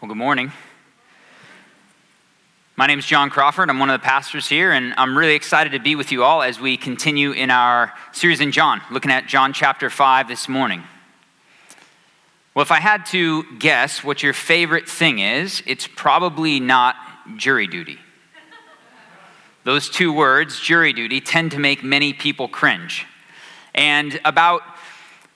Well, good morning. My name is John Crawford. I'm one of the pastors here, and I'm really excited to be with you all as we continue in our series in John, looking at John chapter 5 this morning. Well, if I had to guess what your favorite thing is, it's probably not jury duty. Those two words, jury duty, tend to make many people cringe. And about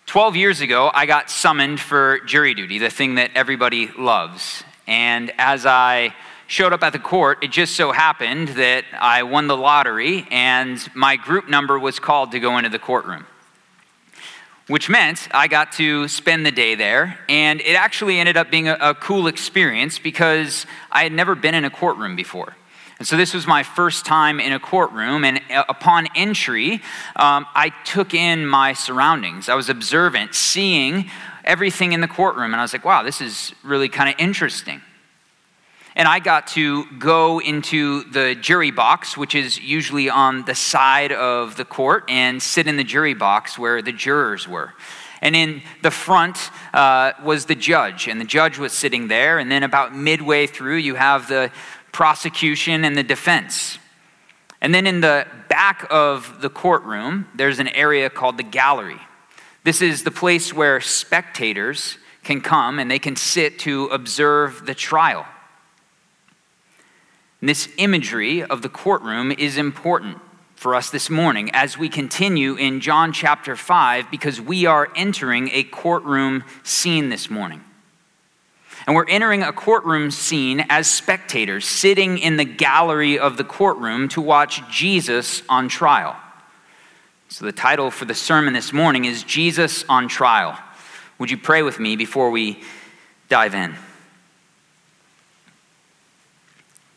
12 years ago, I got summoned for jury duty, the thing that everybody loves. And as I showed up at the court, it just so happened that I won the lottery and my group number was called to go into the courtroom. Which meant I got to spend the day there, and it actually ended up being a, a cool experience because I had never been in a courtroom before. And so this was my first time in a courtroom, and uh, upon entry, um, I took in my surroundings. I was observant, seeing everything in the courtroom, and I was like, wow, this is really kind of interesting. And I got to go into the jury box, which is usually on the side of the court, and sit in the jury box where the jurors were. And in the front uh, was the judge, and the judge was sitting there. And then about midway through, you have the prosecution and the defense. And then in the back of the courtroom, there's an area called the gallery. This is the place where spectators can come and they can sit to observe the trial. And this imagery of the courtroom is important for us this morning as we continue in John chapter 5 because we are entering a courtroom scene this morning. And we're entering a courtroom scene as spectators, sitting in the gallery of the courtroom to watch Jesus on trial. So, the title for the sermon this morning is Jesus on Trial. Would you pray with me before we dive in?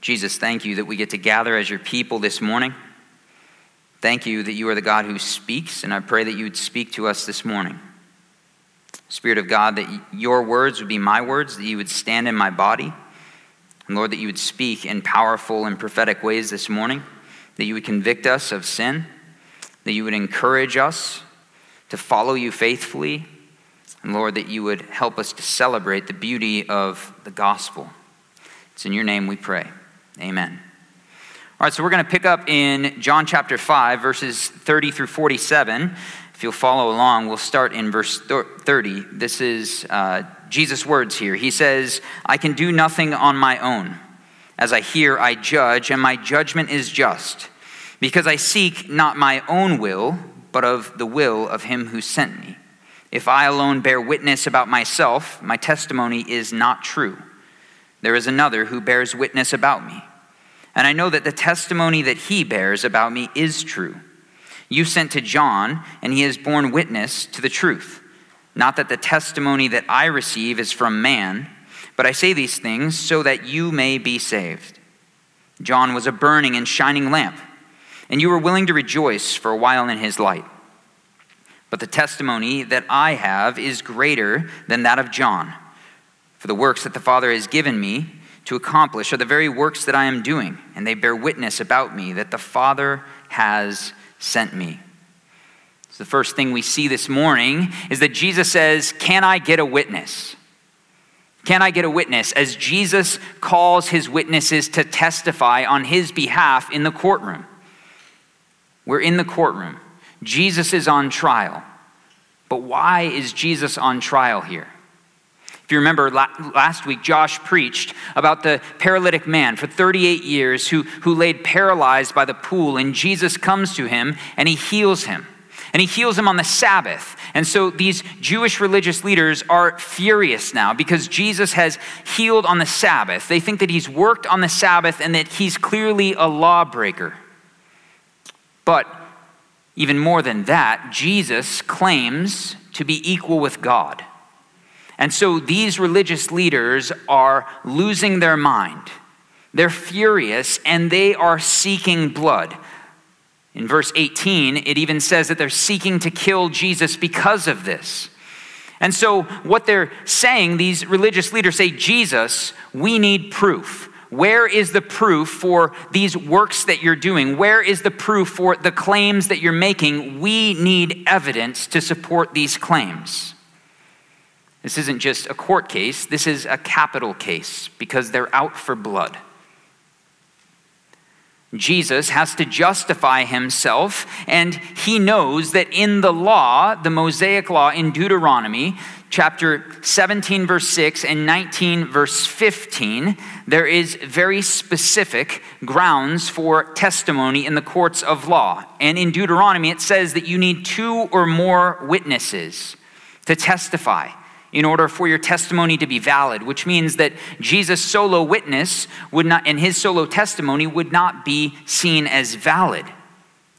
Jesus, thank you that we get to gather as your people this morning. Thank you that you are the God who speaks, and I pray that you would speak to us this morning. Spirit of God, that your words would be my words, that you would stand in my body. And Lord, that you would speak in powerful and prophetic ways this morning, that you would convict us of sin, that you would encourage us to follow you faithfully, and Lord, that you would help us to celebrate the beauty of the gospel. It's in your name we pray. Amen. All right, so we're going to pick up in John chapter 5, verses 30 through 47. If you'll follow along, we'll start in verse 30. This is uh, Jesus' words here. He says, I can do nothing on my own. As I hear, I judge, and my judgment is just, because I seek not my own will, but of the will of him who sent me. If I alone bear witness about myself, my testimony is not true. There is another who bears witness about me. And I know that the testimony that he bears about me is true. You sent to John, and he has borne witness to the truth. Not that the testimony that I receive is from man, but I say these things so that you may be saved. John was a burning and shining lamp, and you were willing to rejoice for a while in his light. But the testimony that I have is greater than that of John. For the works that the Father has given me to accomplish are the very works that I am doing, and they bear witness about me that the Father has sent me. So the first thing we see this morning is that Jesus says, Can I get a witness? Can I get a witness? As Jesus calls his witnesses to testify on his behalf in the courtroom. We're in the courtroom. Jesus is on trial. But why is Jesus on trial here? If you remember last week, Josh preached about the paralytic man for 38 years who, who laid paralyzed by the pool, and Jesus comes to him and he heals him. And he heals him on the Sabbath. And so these Jewish religious leaders are furious now because Jesus has healed on the Sabbath. They think that he's worked on the Sabbath and that he's clearly a lawbreaker. But even more than that, Jesus claims to be equal with God. And so these religious leaders are losing their mind. They're furious and they are seeking blood. In verse 18, it even says that they're seeking to kill Jesus because of this. And so, what they're saying, these religious leaders say, Jesus, we need proof. Where is the proof for these works that you're doing? Where is the proof for the claims that you're making? We need evidence to support these claims. This isn't just a court case, this is a capital case because they're out for blood. Jesus has to justify himself, and he knows that in the law, the Mosaic law in Deuteronomy, chapter 17, verse 6, and 19, verse 15, there is very specific grounds for testimony in the courts of law. And in Deuteronomy, it says that you need two or more witnesses to testify in order for your testimony to be valid, which means that Jesus' solo witness would not, and his solo testimony would not be seen as valid.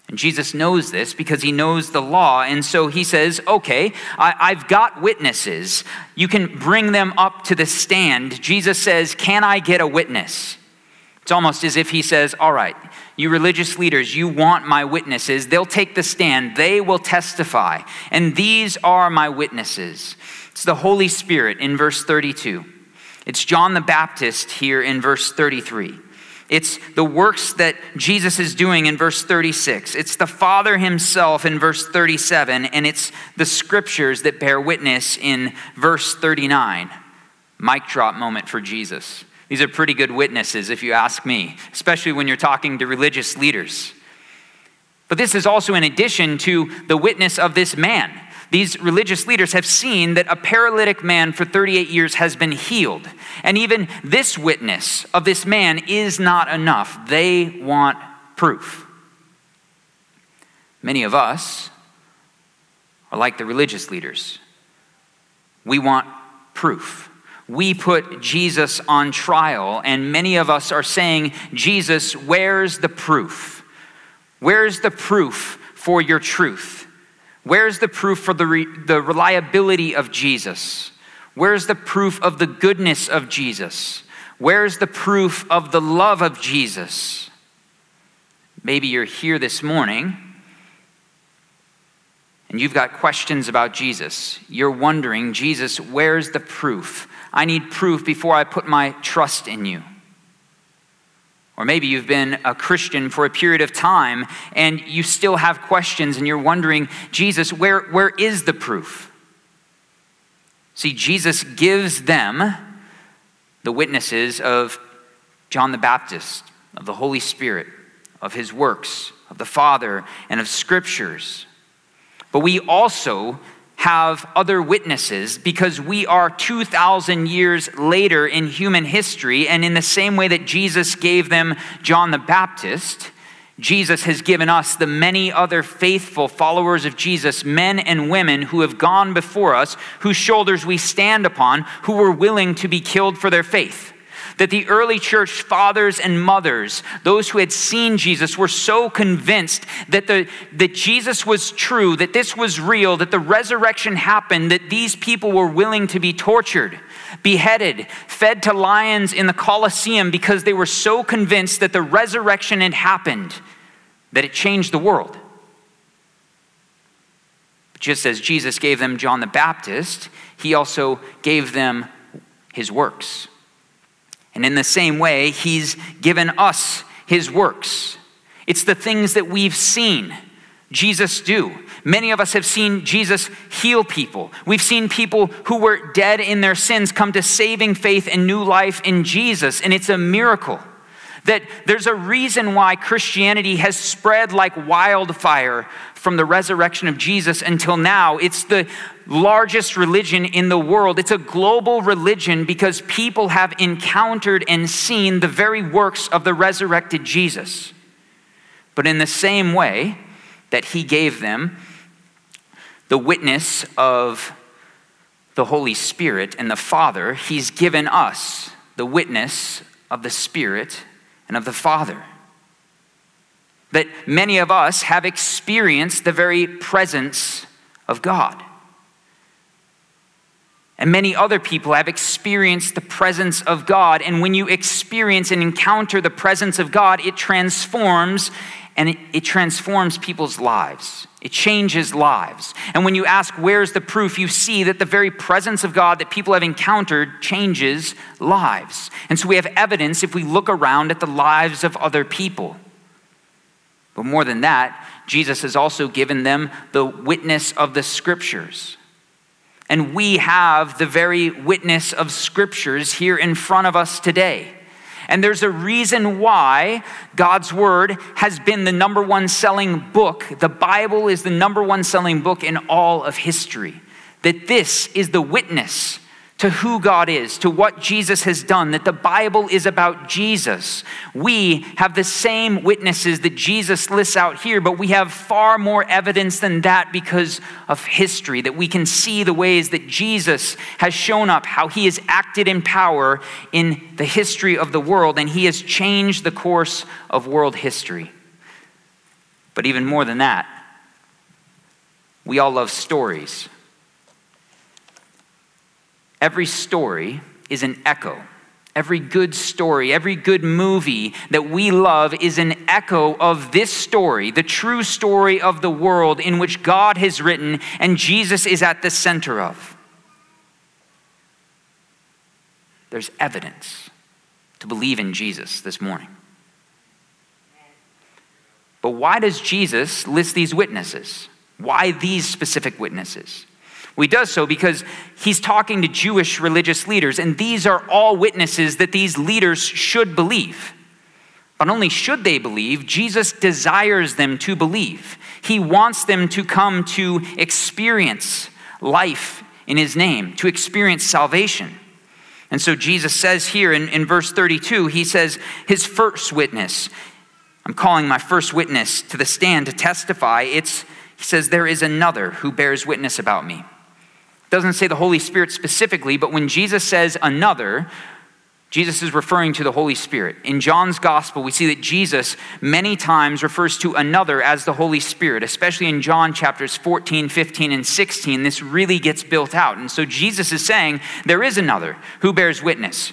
And Jesus knows this because he knows the law. And so he says, okay, I, have got witnesses. You can bring them up to the stand. Jesus says, can I get a witness? It's almost as if he says, all right, you religious leaders, you want my witnesses. They'll take the stand, they will testify. And these are my witnesses. It's the Holy Spirit in verse 32. It's John the Baptist here in verse 33. It's the works that Jesus is doing in verse 36. It's the Father himself in verse 37. And it's the scriptures that bear witness in verse 39. Mic drop moment for Jesus. These are pretty good witnesses, if you ask me, especially when you're talking to religious leaders. But this is also in addition to the witness of this man these religious leaders have seen that a paralytic man for 38 years has been healed. And even this witness of this man is not enough. They want proof. Many of us are like the religious leaders. We want proof. We put Jesus on trial, and many of us are saying, Jesus, where's the proof? Where's the proof for your truth? Where's the proof for the, re- the reliability of Jesus? Where's the proof of the goodness of Jesus? Where's the proof of the love of Jesus? Maybe you're here this morning and you've got questions about Jesus. You're wondering, Jesus, where's the proof? I need proof before I put my trust in you. Or maybe you've been a Christian for a period of time and you still have questions and you're wondering, Jesus, where, where is the proof? See, Jesus gives them the witnesses of John the Baptist, of the Holy Spirit, of his works, of the Father, and of scriptures. But we also have other witnesses because we are 2,000 years later in human history. And in the same way that Jesus gave them John the Baptist, Jesus has given us the many other faithful followers of Jesus, men and women who have gone before us, whose shoulders we stand upon, who were willing to be killed for their faith that the early church fathers and mothers, those who had seen Jesus, were so convinced that, the, that Jesus was true, that this was real, that the resurrection happened, that these people were willing to be tortured, beheaded, fed to lions in the Colosseum because they were so convinced that the resurrection had happened, that it changed the world. Just as Jesus gave them John the Baptist, he also gave them his works. And in the same way, He's given us His works. It's the things that we've seen Jesus do. Many of us have seen Jesus heal people. We've seen people who were dead in their sins come to saving faith and new life in Jesus, and it's a miracle. That there's a reason why Christianity has spread like wildfire from the resurrection of Jesus until now. It's the largest religion in the world. It's a global religion because people have encountered and seen the very works of the resurrected Jesus. But in the same way that he gave them the witness of the Holy Spirit and the Father, he's given us the witness of the Spirit and of the Father. That many of us have experienced the very presence of God. And many other people have experienced the presence of God. And when you experience and encounter the presence of God, it transforms and it, it, transforms people's lives. It changes lives. And when you ask, where's the proof, you see that the very presence of God that people have encountered changes lives. And so we have evidence if we look around at the lives of other people. But more than that, Jesus has also given them the witness of the scriptures. And we have the very witness of scriptures here in front of us today. And there's a reason why God's Word has been the number one selling book. The Bible is the number one selling book in all of history. That this is the witness to who God is, to what Jesus has done, that the Bible is about Jesus. We have the same witnesses that Jesus lists out here, but we have far more evidence than that because of history, that we can see the ways that Jesus has shown up, how he has acted in power in the history of the world, and he has changed the course of world history. But even more than that, we all love stories. Every story is an echo. Every good story, every good movie that we love is an echo of this story, the true story of the world in which God has written and Jesus is at the center of. There's evidence to believe in Jesus this morning. But why does Jesus list these witnesses? Why these specific witnesses? Well, he does so because he's talking to Jewish religious leaders, and these are all witnesses that these leaders should believe. Not only should they believe, Jesus desires them to believe. He wants them to come to experience life in his name, to experience salvation. And so Jesus says here in, in verse 32, he says, his first witness, I'm calling my first witness to the stand to testify. It's, he says, there is another who bears witness about me doesn't say the Holy Spirit specifically, but when Jesus says another, Jesus is referring to the Holy Spirit. In John's gospel, we see that Jesus many times refers to another as the Holy Spirit, especially in John chapters 14, 15, and 16. This really gets built out. And so Jesus is saying, There is another who bears witness.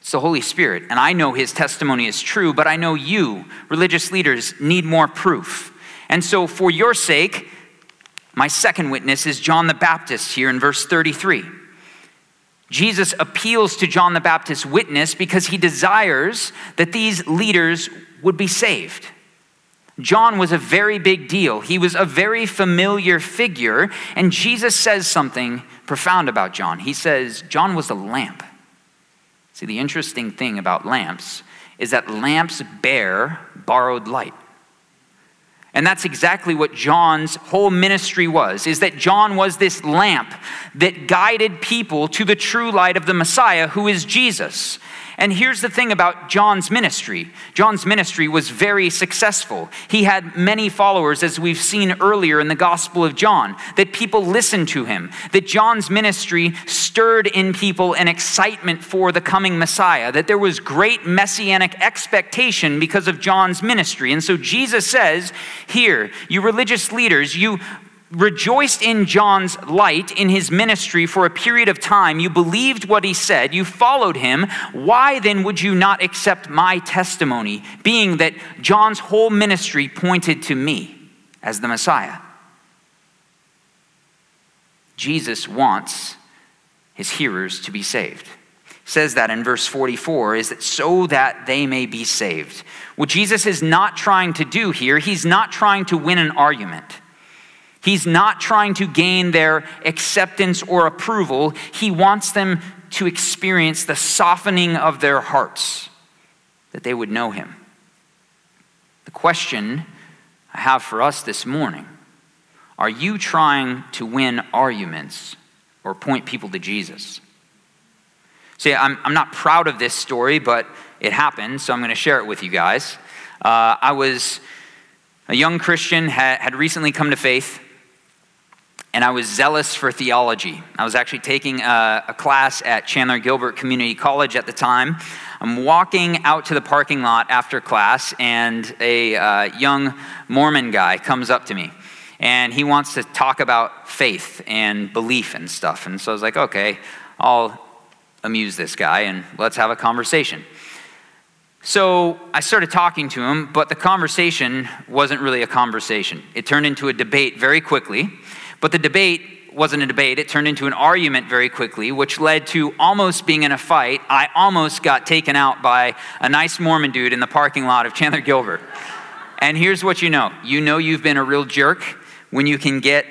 It's the Holy Spirit. And I know his testimony is true, but I know you, religious leaders, need more proof. And so, for your sake, my second witness is John the Baptist here in verse 33. Jesus appeals to John the Baptist's witness because he desires that these leaders would be saved. John was a very big deal. He was a very familiar figure, and Jesus says something profound about John. He says, John was a lamp. See, the interesting thing about lamps is that lamps bear borrowed light. And that's exactly what John's whole ministry was, is that John was this lamp that guided people to the true light of the Messiah, who is Jesus. And here's the thing about John's ministry John's ministry was very successful. He had many followers, as we've seen earlier in the Gospel of John, that people listened to him, that John's ministry stirred in people an excitement for the coming Messiah, that there was great messianic expectation because of John's ministry. And so Jesus says, Here, you religious leaders, you rejoiced in John's light in his ministry for a period of time. You believed what he said, you followed him. Why then would you not accept my testimony, being that John's whole ministry pointed to me as the Messiah? Jesus wants his hearers to be saved. He says that in verse 44 is that so that they may be saved. What Jesus is not trying to do here, he's not trying to win an argument. He's not trying to gain their acceptance or approval. He wants them to experience the softening of their hearts, that they would know Him. The question I have for us this morning are you trying to win arguments or point people to Jesus? See, I'm, I'm not proud of this story, but it happened, so I'm going to share it with you guys. Uh, I was a young Christian, had, had recently come to faith and I was zealous for theology. I was actually taking a, a, class at Chandler Gilbert Community College at the time. I'm walking out to the parking lot after class, and a uh, young Mormon guy comes up to me. And he wants to talk about faith and belief and stuff. And so I was like, okay, I'll amuse this guy and let's have a conversation. So I started talking to him, but the conversation wasn't really a conversation. It turned into a debate very quickly. But the debate wasn't a debate, it turned into an argument very quickly, which led to almost being in a fight. I almost got taken out by a nice Mormon dude in the parking lot of Chandler Gilbert. And here's what you know you know you've been a real jerk when you can get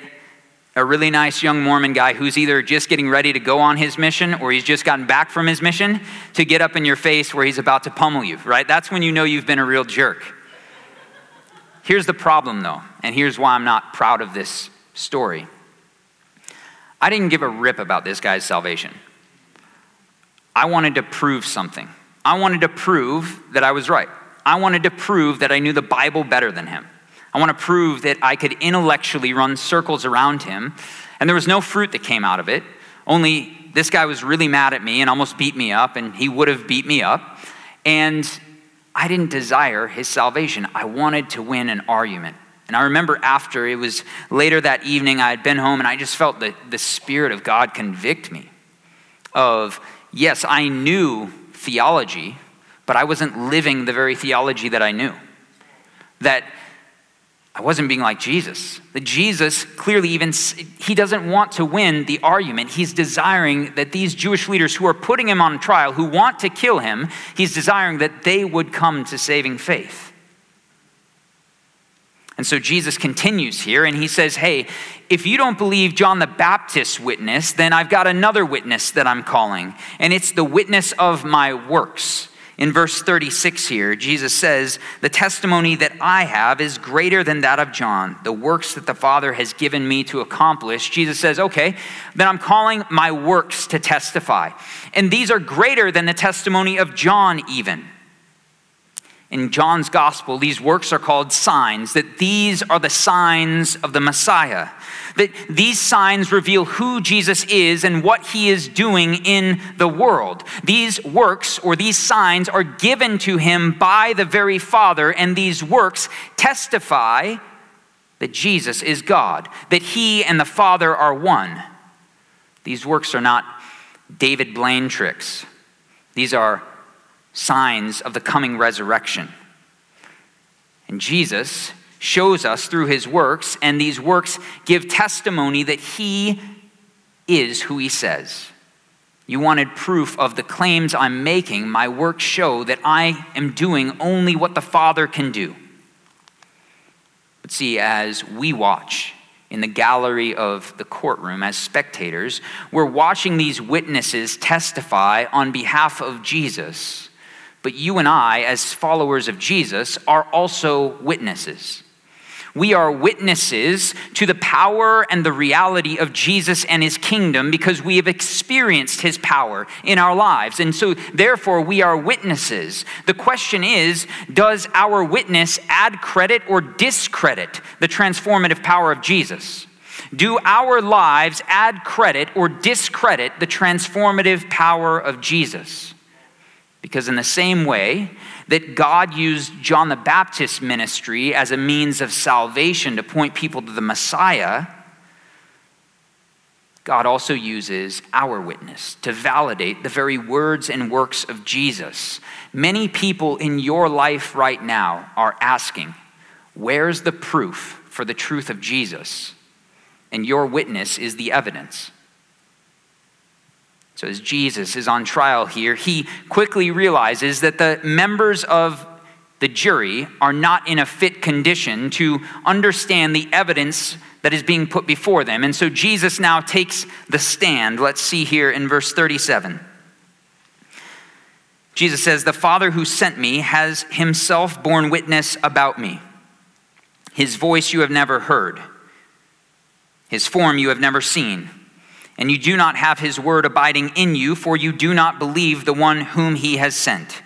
a really nice young Mormon guy who's either just getting ready to go on his mission or he's just gotten back from his mission to get up in your face where he's about to pummel you, right? That's when you know you've been a real jerk. Here's the problem, though, and here's why I'm not proud of this story. I didn't give a rip about this guy's salvation. I wanted to prove something. I wanted to prove that I was right. I wanted to prove that I knew the Bible better than him. I want to prove that I could intellectually run circles around him. And there was no fruit that came out of it. Only this guy was really mad at me and almost beat me up, and he would have beat me up. And I didn't desire his salvation. I wanted to win an argument. And I remember after, it was later that evening, I had been home and I just felt the, the Spirit of God convict me of, yes, I knew theology, but I wasn't living the very theology that I knew. That I wasn't being like Jesus. That Jesus clearly even, he doesn't want to win the argument. He's desiring that these Jewish leaders who are putting him on trial, who want to kill him, he's desiring that they would come to saving faith. And so Jesus continues here and he says, Hey, if you don't believe John the Baptist's witness, then I've got another witness that I'm calling, and it's the witness of my works. In verse 36 here, Jesus says, The testimony that I have is greater than that of John, the works that the Father has given me to accomplish. Jesus says, Okay, then I'm calling my works to testify. And these are greater than the testimony of John, even in John's gospel, these works are called signs, that these are the signs of the Messiah. That these signs reveal who Jesus is and what he is doing in the world. These works or these signs are given to him by the very Father, and these works testify that Jesus is God, that he and the Father are one. These works are not David Blaine tricks, these are signs of the coming resurrection. And Jesus shows us through his works, and these works give testimony that he is who he says. You wanted proof of the claims I'm making. My works show that I am doing only what the Father can do. But see, as we watch in the gallery of the courtroom as spectators, we're watching these witnesses testify on behalf of Jesus but you and I, as followers of Jesus, are also witnesses. We are witnesses to the power and the reality of Jesus and his kingdom because we have experienced his power in our lives. And so, therefore, we are witnesses. The question is does our witness add credit or discredit the transformative power of Jesus? Do our lives add credit or discredit the transformative power of Jesus? Because, in the same way that God used John the Baptist's ministry as a means of salvation to point people to the Messiah, God also uses our witness to validate the very words and works of Jesus. Many people in your life right now are asking, Where's the proof for the truth of Jesus? And your witness is the evidence. So, as Jesus is on trial here, he quickly realizes that the members of the jury are not in a fit condition to understand the evidence that is being put before them. And so Jesus now takes the stand. Let's see here in verse 37. Jesus says, The Father who sent me has himself borne witness about me. His voice you have never heard, his form you have never seen and you do not have his word abiding in you, for you do not believe the one whom he has sent.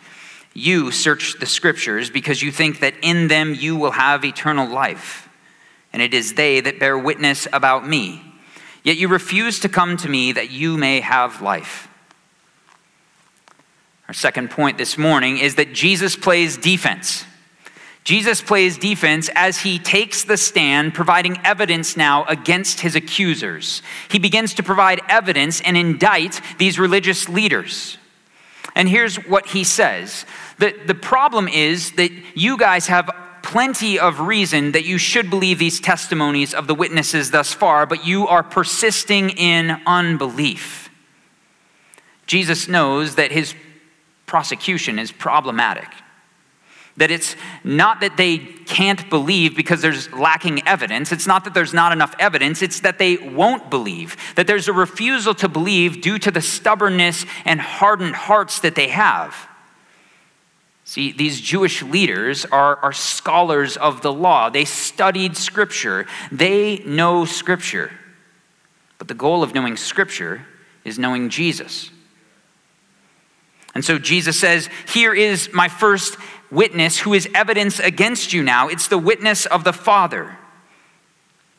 You search the scriptures because you think that in them you will have eternal life, and it is they that bear witness about me. Yet you refuse to come to me that you may have life. Our second point this morning is that Jesus plays defense. Jesus plays defense as he takes the stand, providing evidence now against his accusers. He begins to provide evidence and indict these religious leaders. And here's what he says the, the problem is that you guys have plenty of reason that you should believe these testimonies of the witnesses thus far, but you are persisting in unbelief. Jesus knows that his prosecution is problematic That it's not that they can't believe because there's lacking evidence. It's not that there's not enough evidence. It's that they won't believe. That there's a refusal to believe due to the stubbornness and hardened hearts that they have. See, these Jewish leaders are, are scholars of the law. They studied Scripture, they know Scripture. But the goal of knowing Scripture is knowing Jesus. And so Jesus says, Here is my first witness who is evidence against you now. It's the witness of the Father.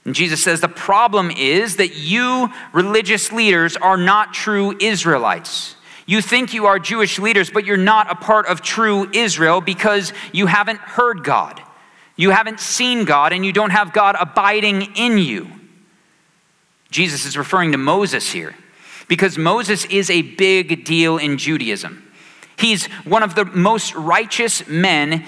And Jesus says, The problem is that you, religious leaders, are not true Israelites. You think you are Jewish leaders, but you're not a part of true Israel because you haven't heard God. You haven't seen God, and you don't have God abiding in you. Jesus is referring to Moses here because Moses is a big deal in Judaism. He's one of the most righteous men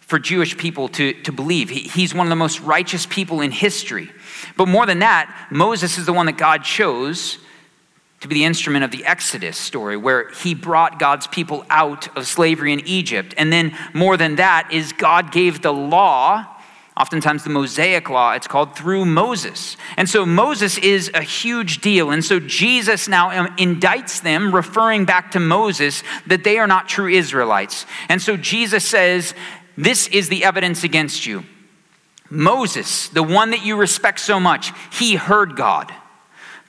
for Jewish people to, to believe. He, he's one of the most righteous people in history. But more than that, Moses is the one that God chose to be the instrument of the Exodus story, where he brought God's people out of slavery in Egypt. And then, more than that, is God gave the law oftentimes the Mosaic law, it's called, through Moses. And so Moses is a huge deal. And so Jesus now indicts them, referring back to Moses, that they are not true Israelites. And so Jesus says, This is the evidence against you. Moses, the one that you respect so much, he heard God,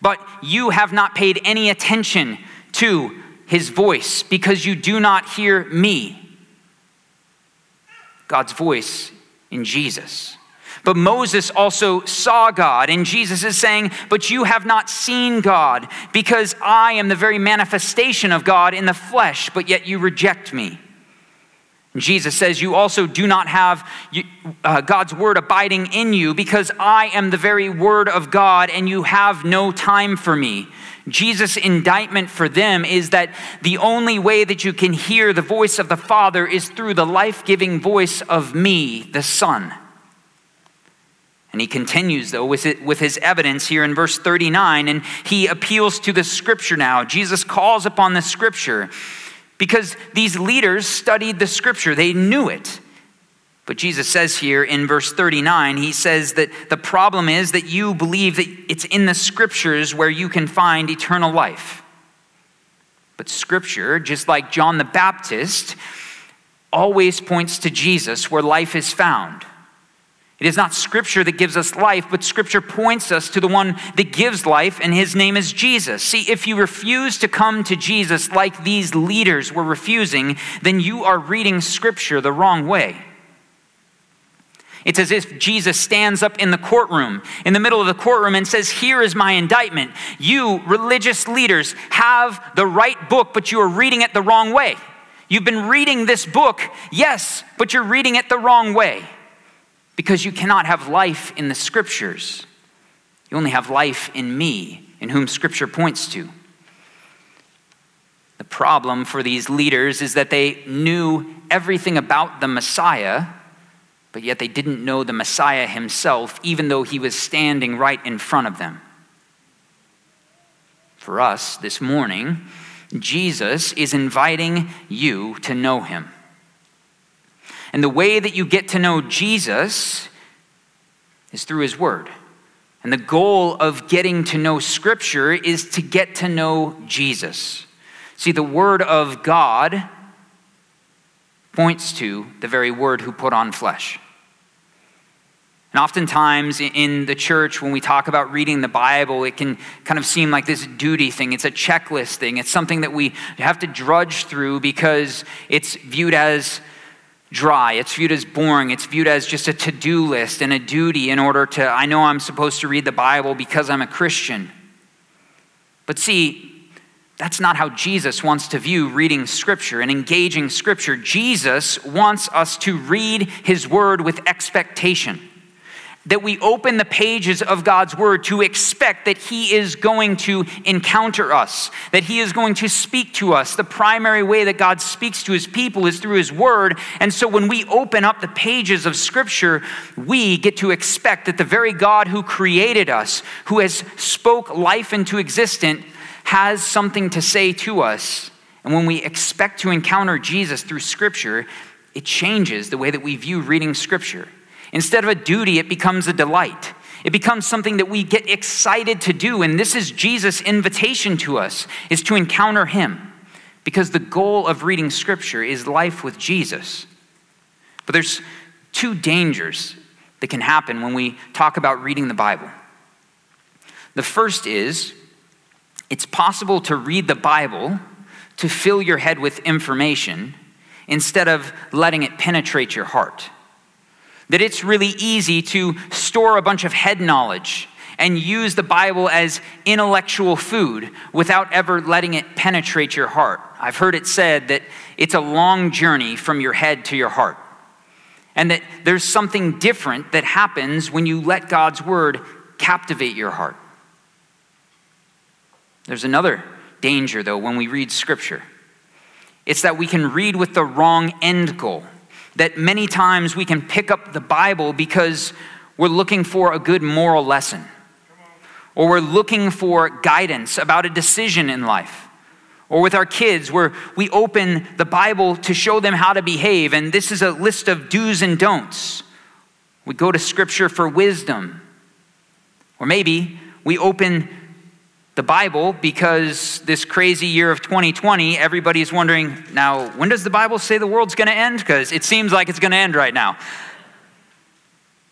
but you have not paid any attention to his voice because you do not hear me. God's voice in Jesus. But Moses also saw God, and Jesus is saying, But you have not seen God, because I am the very manifestation of God in the flesh, but yet you reject me. And Jesus says, You also do not have uh, God's word abiding in you, because I am the very word of God, and you have no time for me. Jesus' indictment for them is that the only way that you can hear the voice of the Father is through the life giving voice of me, the Son. And he continues, though, with, it, with his evidence here in verse 39, and he appeals to the scripture now. Jesus calls upon the scripture because these leaders studied the scripture, they knew it. But Jesus says here in verse 39, he says that the problem is that you believe that it's in the scriptures where you can find eternal life. But scripture, just like John the Baptist, always points to Jesus where life is found. It is not scripture that gives us life, but scripture points us to the one that gives life, and his name is Jesus. See, if you refuse to come to Jesus like these leaders were refusing, then you are reading scripture the wrong way. It's as if Jesus stands up in the courtroom, in the middle of the courtroom, and says, Here is my indictment. You, religious leaders, have the right book, but you are reading it the wrong way. You've been reading this book, yes, but you're reading it the wrong way because you cannot have life in the scriptures. You only have life in me, in whom scripture points to. The problem for these leaders is that they knew everything about the Messiah but yet they didn't know the Messiah himself, even though he was standing right in front of them. For us this morning, Jesus is inviting you to know him. And the way that you get to know Jesus is through his word. And the goal of getting to know Scripture is to get to know Jesus. See, the Word of God points to the very Word who put on flesh. And oftentimes in the church, when we talk about reading the Bible, it can kind of seem like this duty thing. It's a checklist thing. It's something that we have to drudge through because it's viewed as dry. It's viewed as boring. It's viewed as just a to do list and a duty in order to, I know I'm supposed to read the Bible because I'm a Christian. But see, that's not how Jesus wants to view reading Scripture and engaging Scripture. Jesus wants us to read His Word with expectation that we open the pages of God's word to expect that He is going to encounter us, that He is going to speak to us. The primary way that God speaks to His people is through His word. And so when we open up the pages of Scripture, we get to expect that the very God who created us, who has spoke life into existence, has something to say to us. And when we expect to encounter Jesus through Scripture, it changes the way that we view reading Scripture. Instead of a duty, it becomes a delight. It becomes something that we get excited to do. And this is Jesus' invitation to us, is to encounter him. Because the goal of reading Scripture is life with Jesus. But there's two dangers that can happen when we talk about reading the Bible. The first is it's possible to read the Bible to fill your head with information instead of letting it penetrate your heart. That it's really easy to store a bunch of head knowledge and use the Bible as intellectual food without ever letting it penetrate your heart. I've heard it said that it's a long journey from your head to your heart. And that there's something different that happens when you let God's word captivate your heart. There's another danger, though, when we read scripture it's that we can read with the wrong end goal. That many times we can pick up the Bible because we're looking for a good moral lesson, or we're looking for guidance about a decision in life. Or with our kids, where we open the Bible to show them how to behave, and this is a list of do's and don'ts. We go to Scripture for wisdom. Or maybe we open the Bible because this crazy year of 2020, everybody's wondering now, when does the Bible say the world's going to end? Because it seems like it's going to end right now.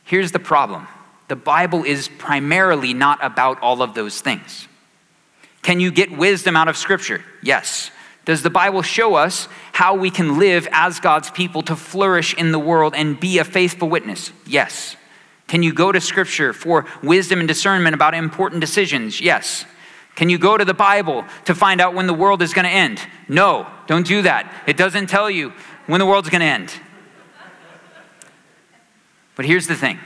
Here's the problem the Bible is primarily not about all of those things. Can you get wisdom out of Scripture? Yes. Does the Bible show us how we can live as God's people to flourish in the world and be a faithful witness? Yes. Can you go to Scripture for wisdom and discernment about important decisions? Yes. Can you go to the Bible to find out when the world is going to end? No, don't do that. It doesn't tell you when the world's going to end. But here's the thing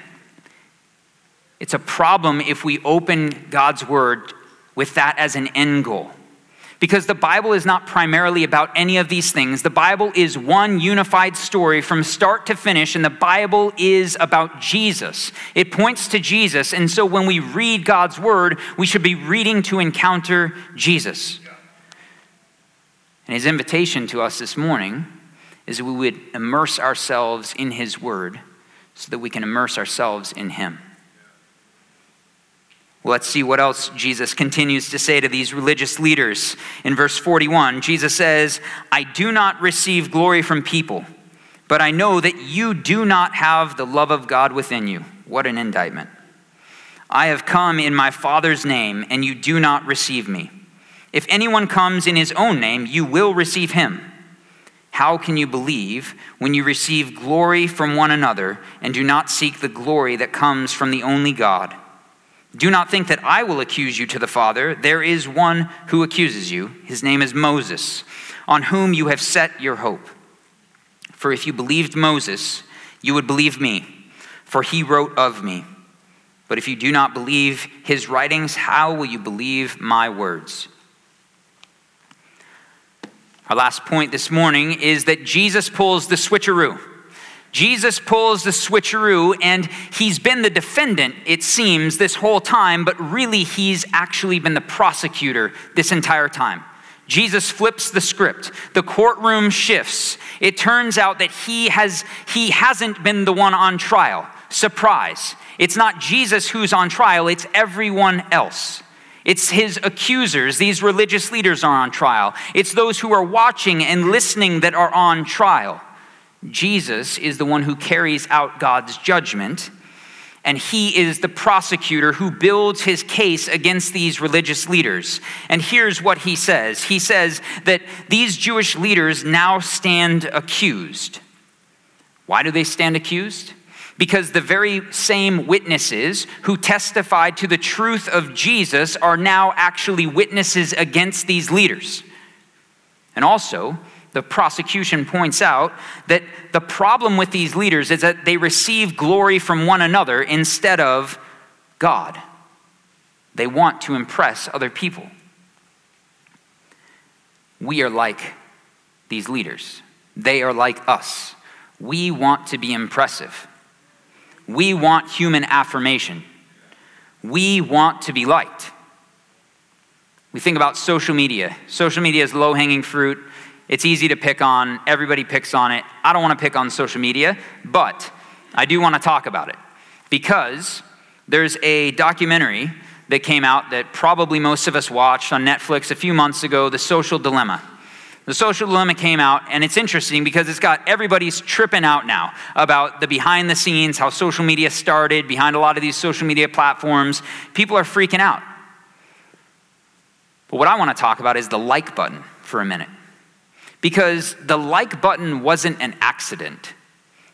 it's a problem if we open God's word with that as an end goal. Because the Bible is not primarily about any of these things. The Bible is one unified story from start to finish, and the Bible is about Jesus. It points to Jesus. And so when we read God's word, we should be reading to encounter Jesus. And his invitation to us this morning is that we would immerse ourselves in his word so that we can immerse ourselves in him. Let's see what else Jesus continues to say to these religious leaders. In verse 41, Jesus says, I do not receive glory from people, but I know that you do not have the love of God within you. What an indictment. I have come in my Father's name, and you do not receive me. If anyone comes in his own name, you will receive him. How can you believe when you receive glory from one another and do not seek the glory that comes from the only God? Do not think that I will accuse you to the Father. There is one who accuses you. His name is Moses, on whom you have set your hope. For if you believed Moses, you would believe me, for he wrote of me. But if you do not believe his writings, how will you believe my words? Our last point this morning is that Jesus pulls the switcheroo. Jesus pulls the switcheroo, and he's been the defendant, it seems, this whole time, but really he's actually been the prosecutor this entire time. Jesus flips the script. The courtroom shifts. It turns out that he has he hasn't been the one on trial. Surprise. It's not Jesus who's on trial, it's everyone else. It's his accusers, these religious leaders are on trial. It's those who are watching and listening that are on trial. Jesus is the one who carries out God's judgment, and he is the prosecutor who builds his case against these religious leaders. And here's what he says He says that these Jewish leaders now stand accused. Why do they stand accused? Because the very same witnesses who testified to the truth of Jesus are now actually witnesses against these leaders. And also, the prosecution points out that the problem with these leaders is that they receive glory from one another instead of God. They want to impress other people. We are like these leaders, they are like us. We want to be impressive. We want human affirmation. We want to be liked. We think about social media. Social media is low hanging fruit It's easy to pick on, everybody picks on it. I don't want to pick on social media, but I do want to talk about it because there's a documentary that came out that probably most of us watched on Netflix a few months ago The Social Dilemma. The Social Dilemma came out, and it's interesting because it's got everybody's tripping out now about the behind the scenes, how social media started, behind a lot of these social media platforms. People are freaking out. But what I want to talk about is the like button for a minute. Because the like button wasn't an accident.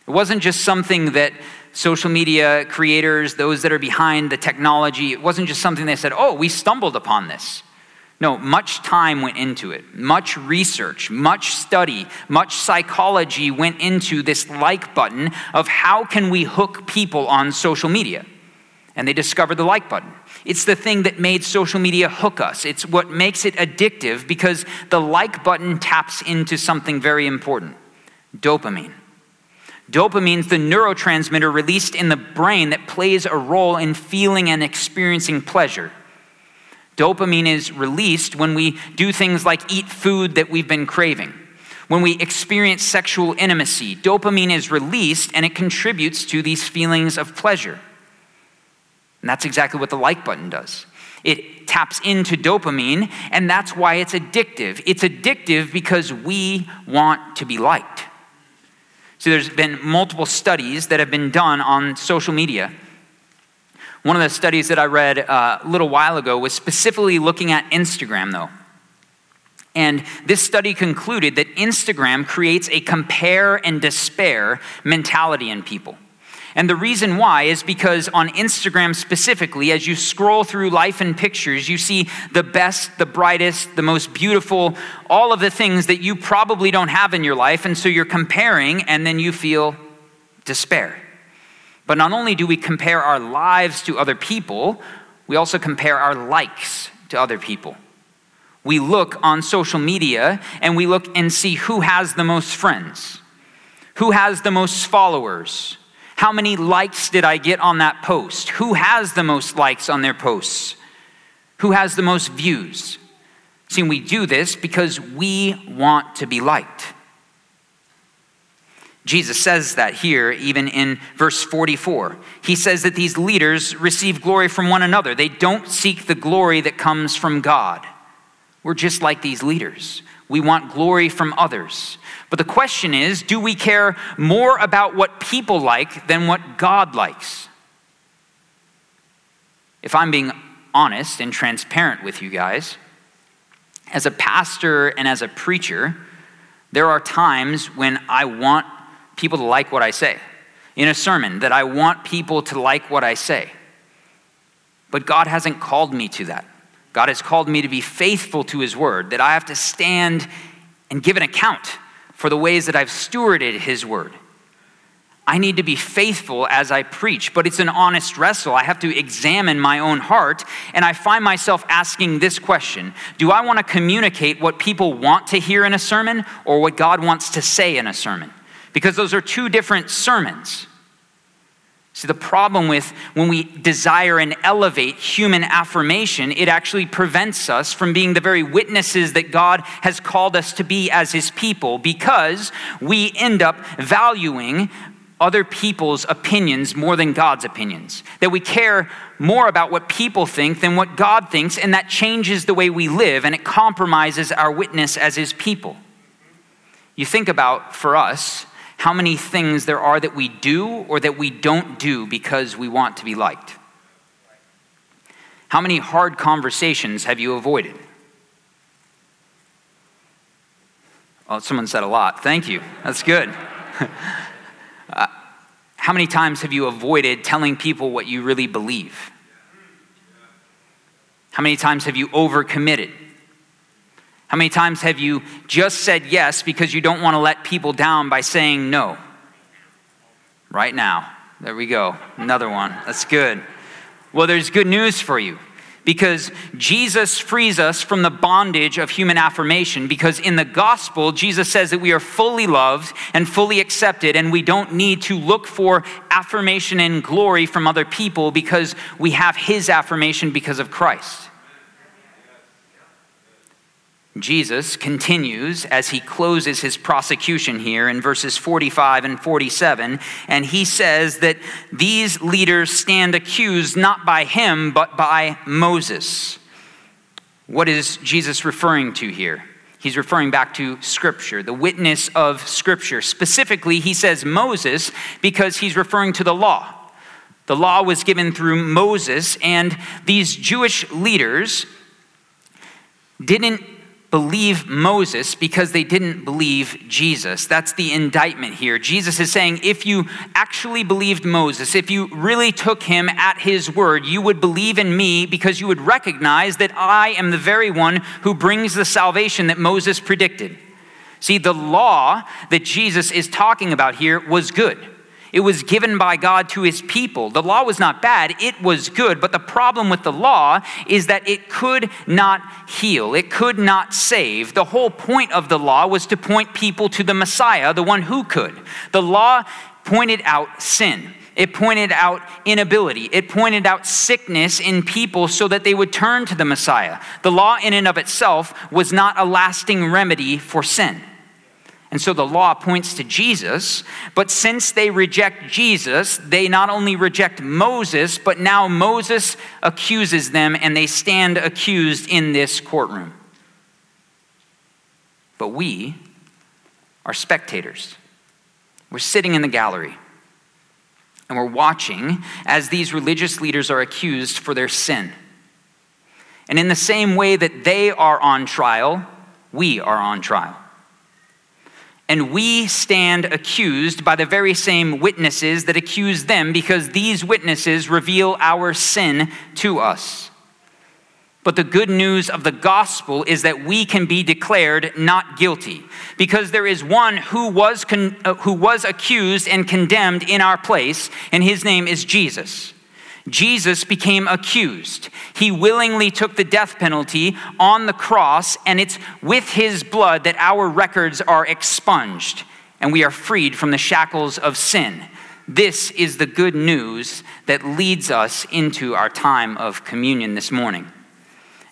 It wasn't just something that social media creators, those that are behind the technology, it wasn't just something they said, oh, we stumbled upon this. No, much time went into it, much research, much study, much psychology went into this like button of how can we hook people on social media. And they discovered the like button. It's the thing that made social media hook us. It's what makes it addictive because the like button taps into something very important dopamine. Dopamine is the neurotransmitter released in the brain that plays a role in feeling and experiencing pleasure. Dopamine is released when we do things like eat food that we've been craving. When we experience sexual intimacy, dopamine is released and it contributes to these feelings of pleasure. And that's exactly what the like button does. It taps into dopamine, and that's why it's addictive. It's addictive because we want to be liked. So there's been multiple studies that have been done on social media. One of the studies that I read uh, a little while ago was specifically looking at Instagram, though. And this study concluded that Instagram creates a compare and despair mentality in people. And the reason why is because on Instagram specifically, as you scroll through life and pictures, you see the best, the brightest, the most beautiful, all of the things that you probably don't have in your life. And so you're comparing, and then you feel despair. But not only do we compare our lives to other people, we also compare our likes to other people. We look on social media and we look and see who has the most friends, who has the most followers how many likes did I get on that post? Who has the most likes on their posts? Who has the most views? See, we do this because we want to be liked. Jesus says that here, even in verse 44. He says that these leaders receive glory from one another. They don't seek the glory that comes from God. We're just like these leaders. We want glory from others. But the question is do we care more about what people like than what God likes? If I'm being honest and transparent with you guys, as a pastor and as a preacher, there are times when I want people to like what I say. In a sermon, that I want people to like what I say. But God hasn't called me to that. God has called me to be faithful to His word, that I have to stand and give an account for the ways that I've stewarded His word. I need to be faithful as I preach, but it's an honest wrestle. I have to examine my own heart, and I find myself asking this question Do I want to communicate what people want to hear in a sermon or what God wants to say in a sermon? Because those are two different sermons. See, the problem with when we desire and elevate human affirmation, it actually prevents us from being the very witnesses that God has called us to be as His people because we end up valuing other people's opinions more than God's opinions. That we care more about what people think than what God thinks, and that changes the way we live and it compromises our witness as His people. You think about, for us, how many things there are that we do or that we don't do because we want to be liked. How many hard conversations have you avoided? Oh, someone said a lot. Thank you. That's good. uh, how many times have you avoided telling people what you really believe? How many times have you overcommitted? How many times have you just said yes because you don't want to let people down by saying no? Right now. There we go. Another one. That's good. Well, there's good news for you because Jesus frees us from the bondage of human affirmation. Because in the gospel, Jesus says that we are fully loved and fully accepted, and we don't need to look for affirmation and glory from other people because we have His affirmation because of Christ. Jesus continues as he closes his prosecution here in verses 45 and 47, and he says that these leaders stand accused not by him, but by Moses. What is Jesus referring to here? He's referring back to Scripture, the witness of Scripture. Specifically, he says Moses because he's referring to the law. The law was given through Moses, and these Jewish leaders didn't believe Moses because they didn't believe Jesus. That's the indictment here. Jesus is saying if you actually believed Moses, if you really took him at his word, you would believe in me because you would recognize that I am the very one who brings the salvation that Moses predicted. See, the law that Jesus is talking about here was good. It was given by God to his people. The law was not bad, it was good. But the problem with the law is that it could not heal, it could not save. The whole point of the law was to point people to the Messiah, the one who could. The law pointed out sin. It pointed out inability. It pointed out sickness in people so that they would turn to the Messiah. The law, in and of itself, was not a lasting remedy for sin. And so the law points to Jesus, but since they reject Jesus, they not only reject Moses, but now Moses accuses them and they stand accused in this courtroom. But we are spectators. We're sitting in the gallery and we're watching as these religious leaders are accused for their sin. And in the same way that they are on trial, we are on trial. And we stand accused by the very same witnesses that accuse them because these witnesses reveal our sin to us. But the good news of the gospel is that we can be declared not guilty because there is one who was, con- uh, who was accused and condemned in our place, and his name is Jesus. Jesus became accused. He willingly took the death penalty on the cross, and it's with his blood that our records are expunged and we are freed from the shackles of sin. This is the good news that leads us into our time of communion this morning.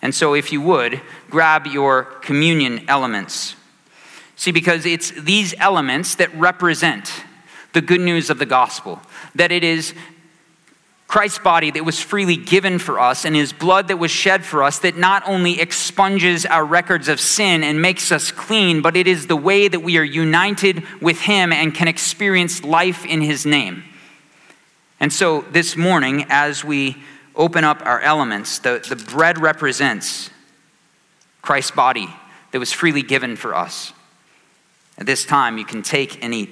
And so, if you would, grab your communion elements. See, because it's these elements that represent the good news of the gospel, that it is Christ's body that was freely given for us and his blood that was shed for us that not only expunges our records of sin and makes us clean, but it is the way that we are united with him and can experience life in his name. And so this morning, as we open up our elements, the, the bread represents Christ's body that was freely given for us. At this time, you can take and eat.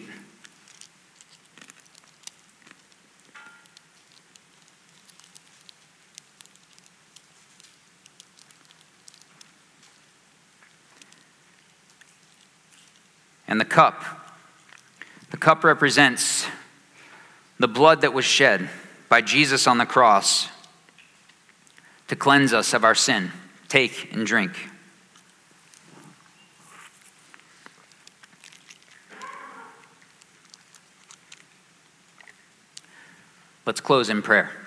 And the cup. The cup represents the blood that was shed by Jesus on the cross to cleanse us of our sin. Take and drink. Let's close in prayer.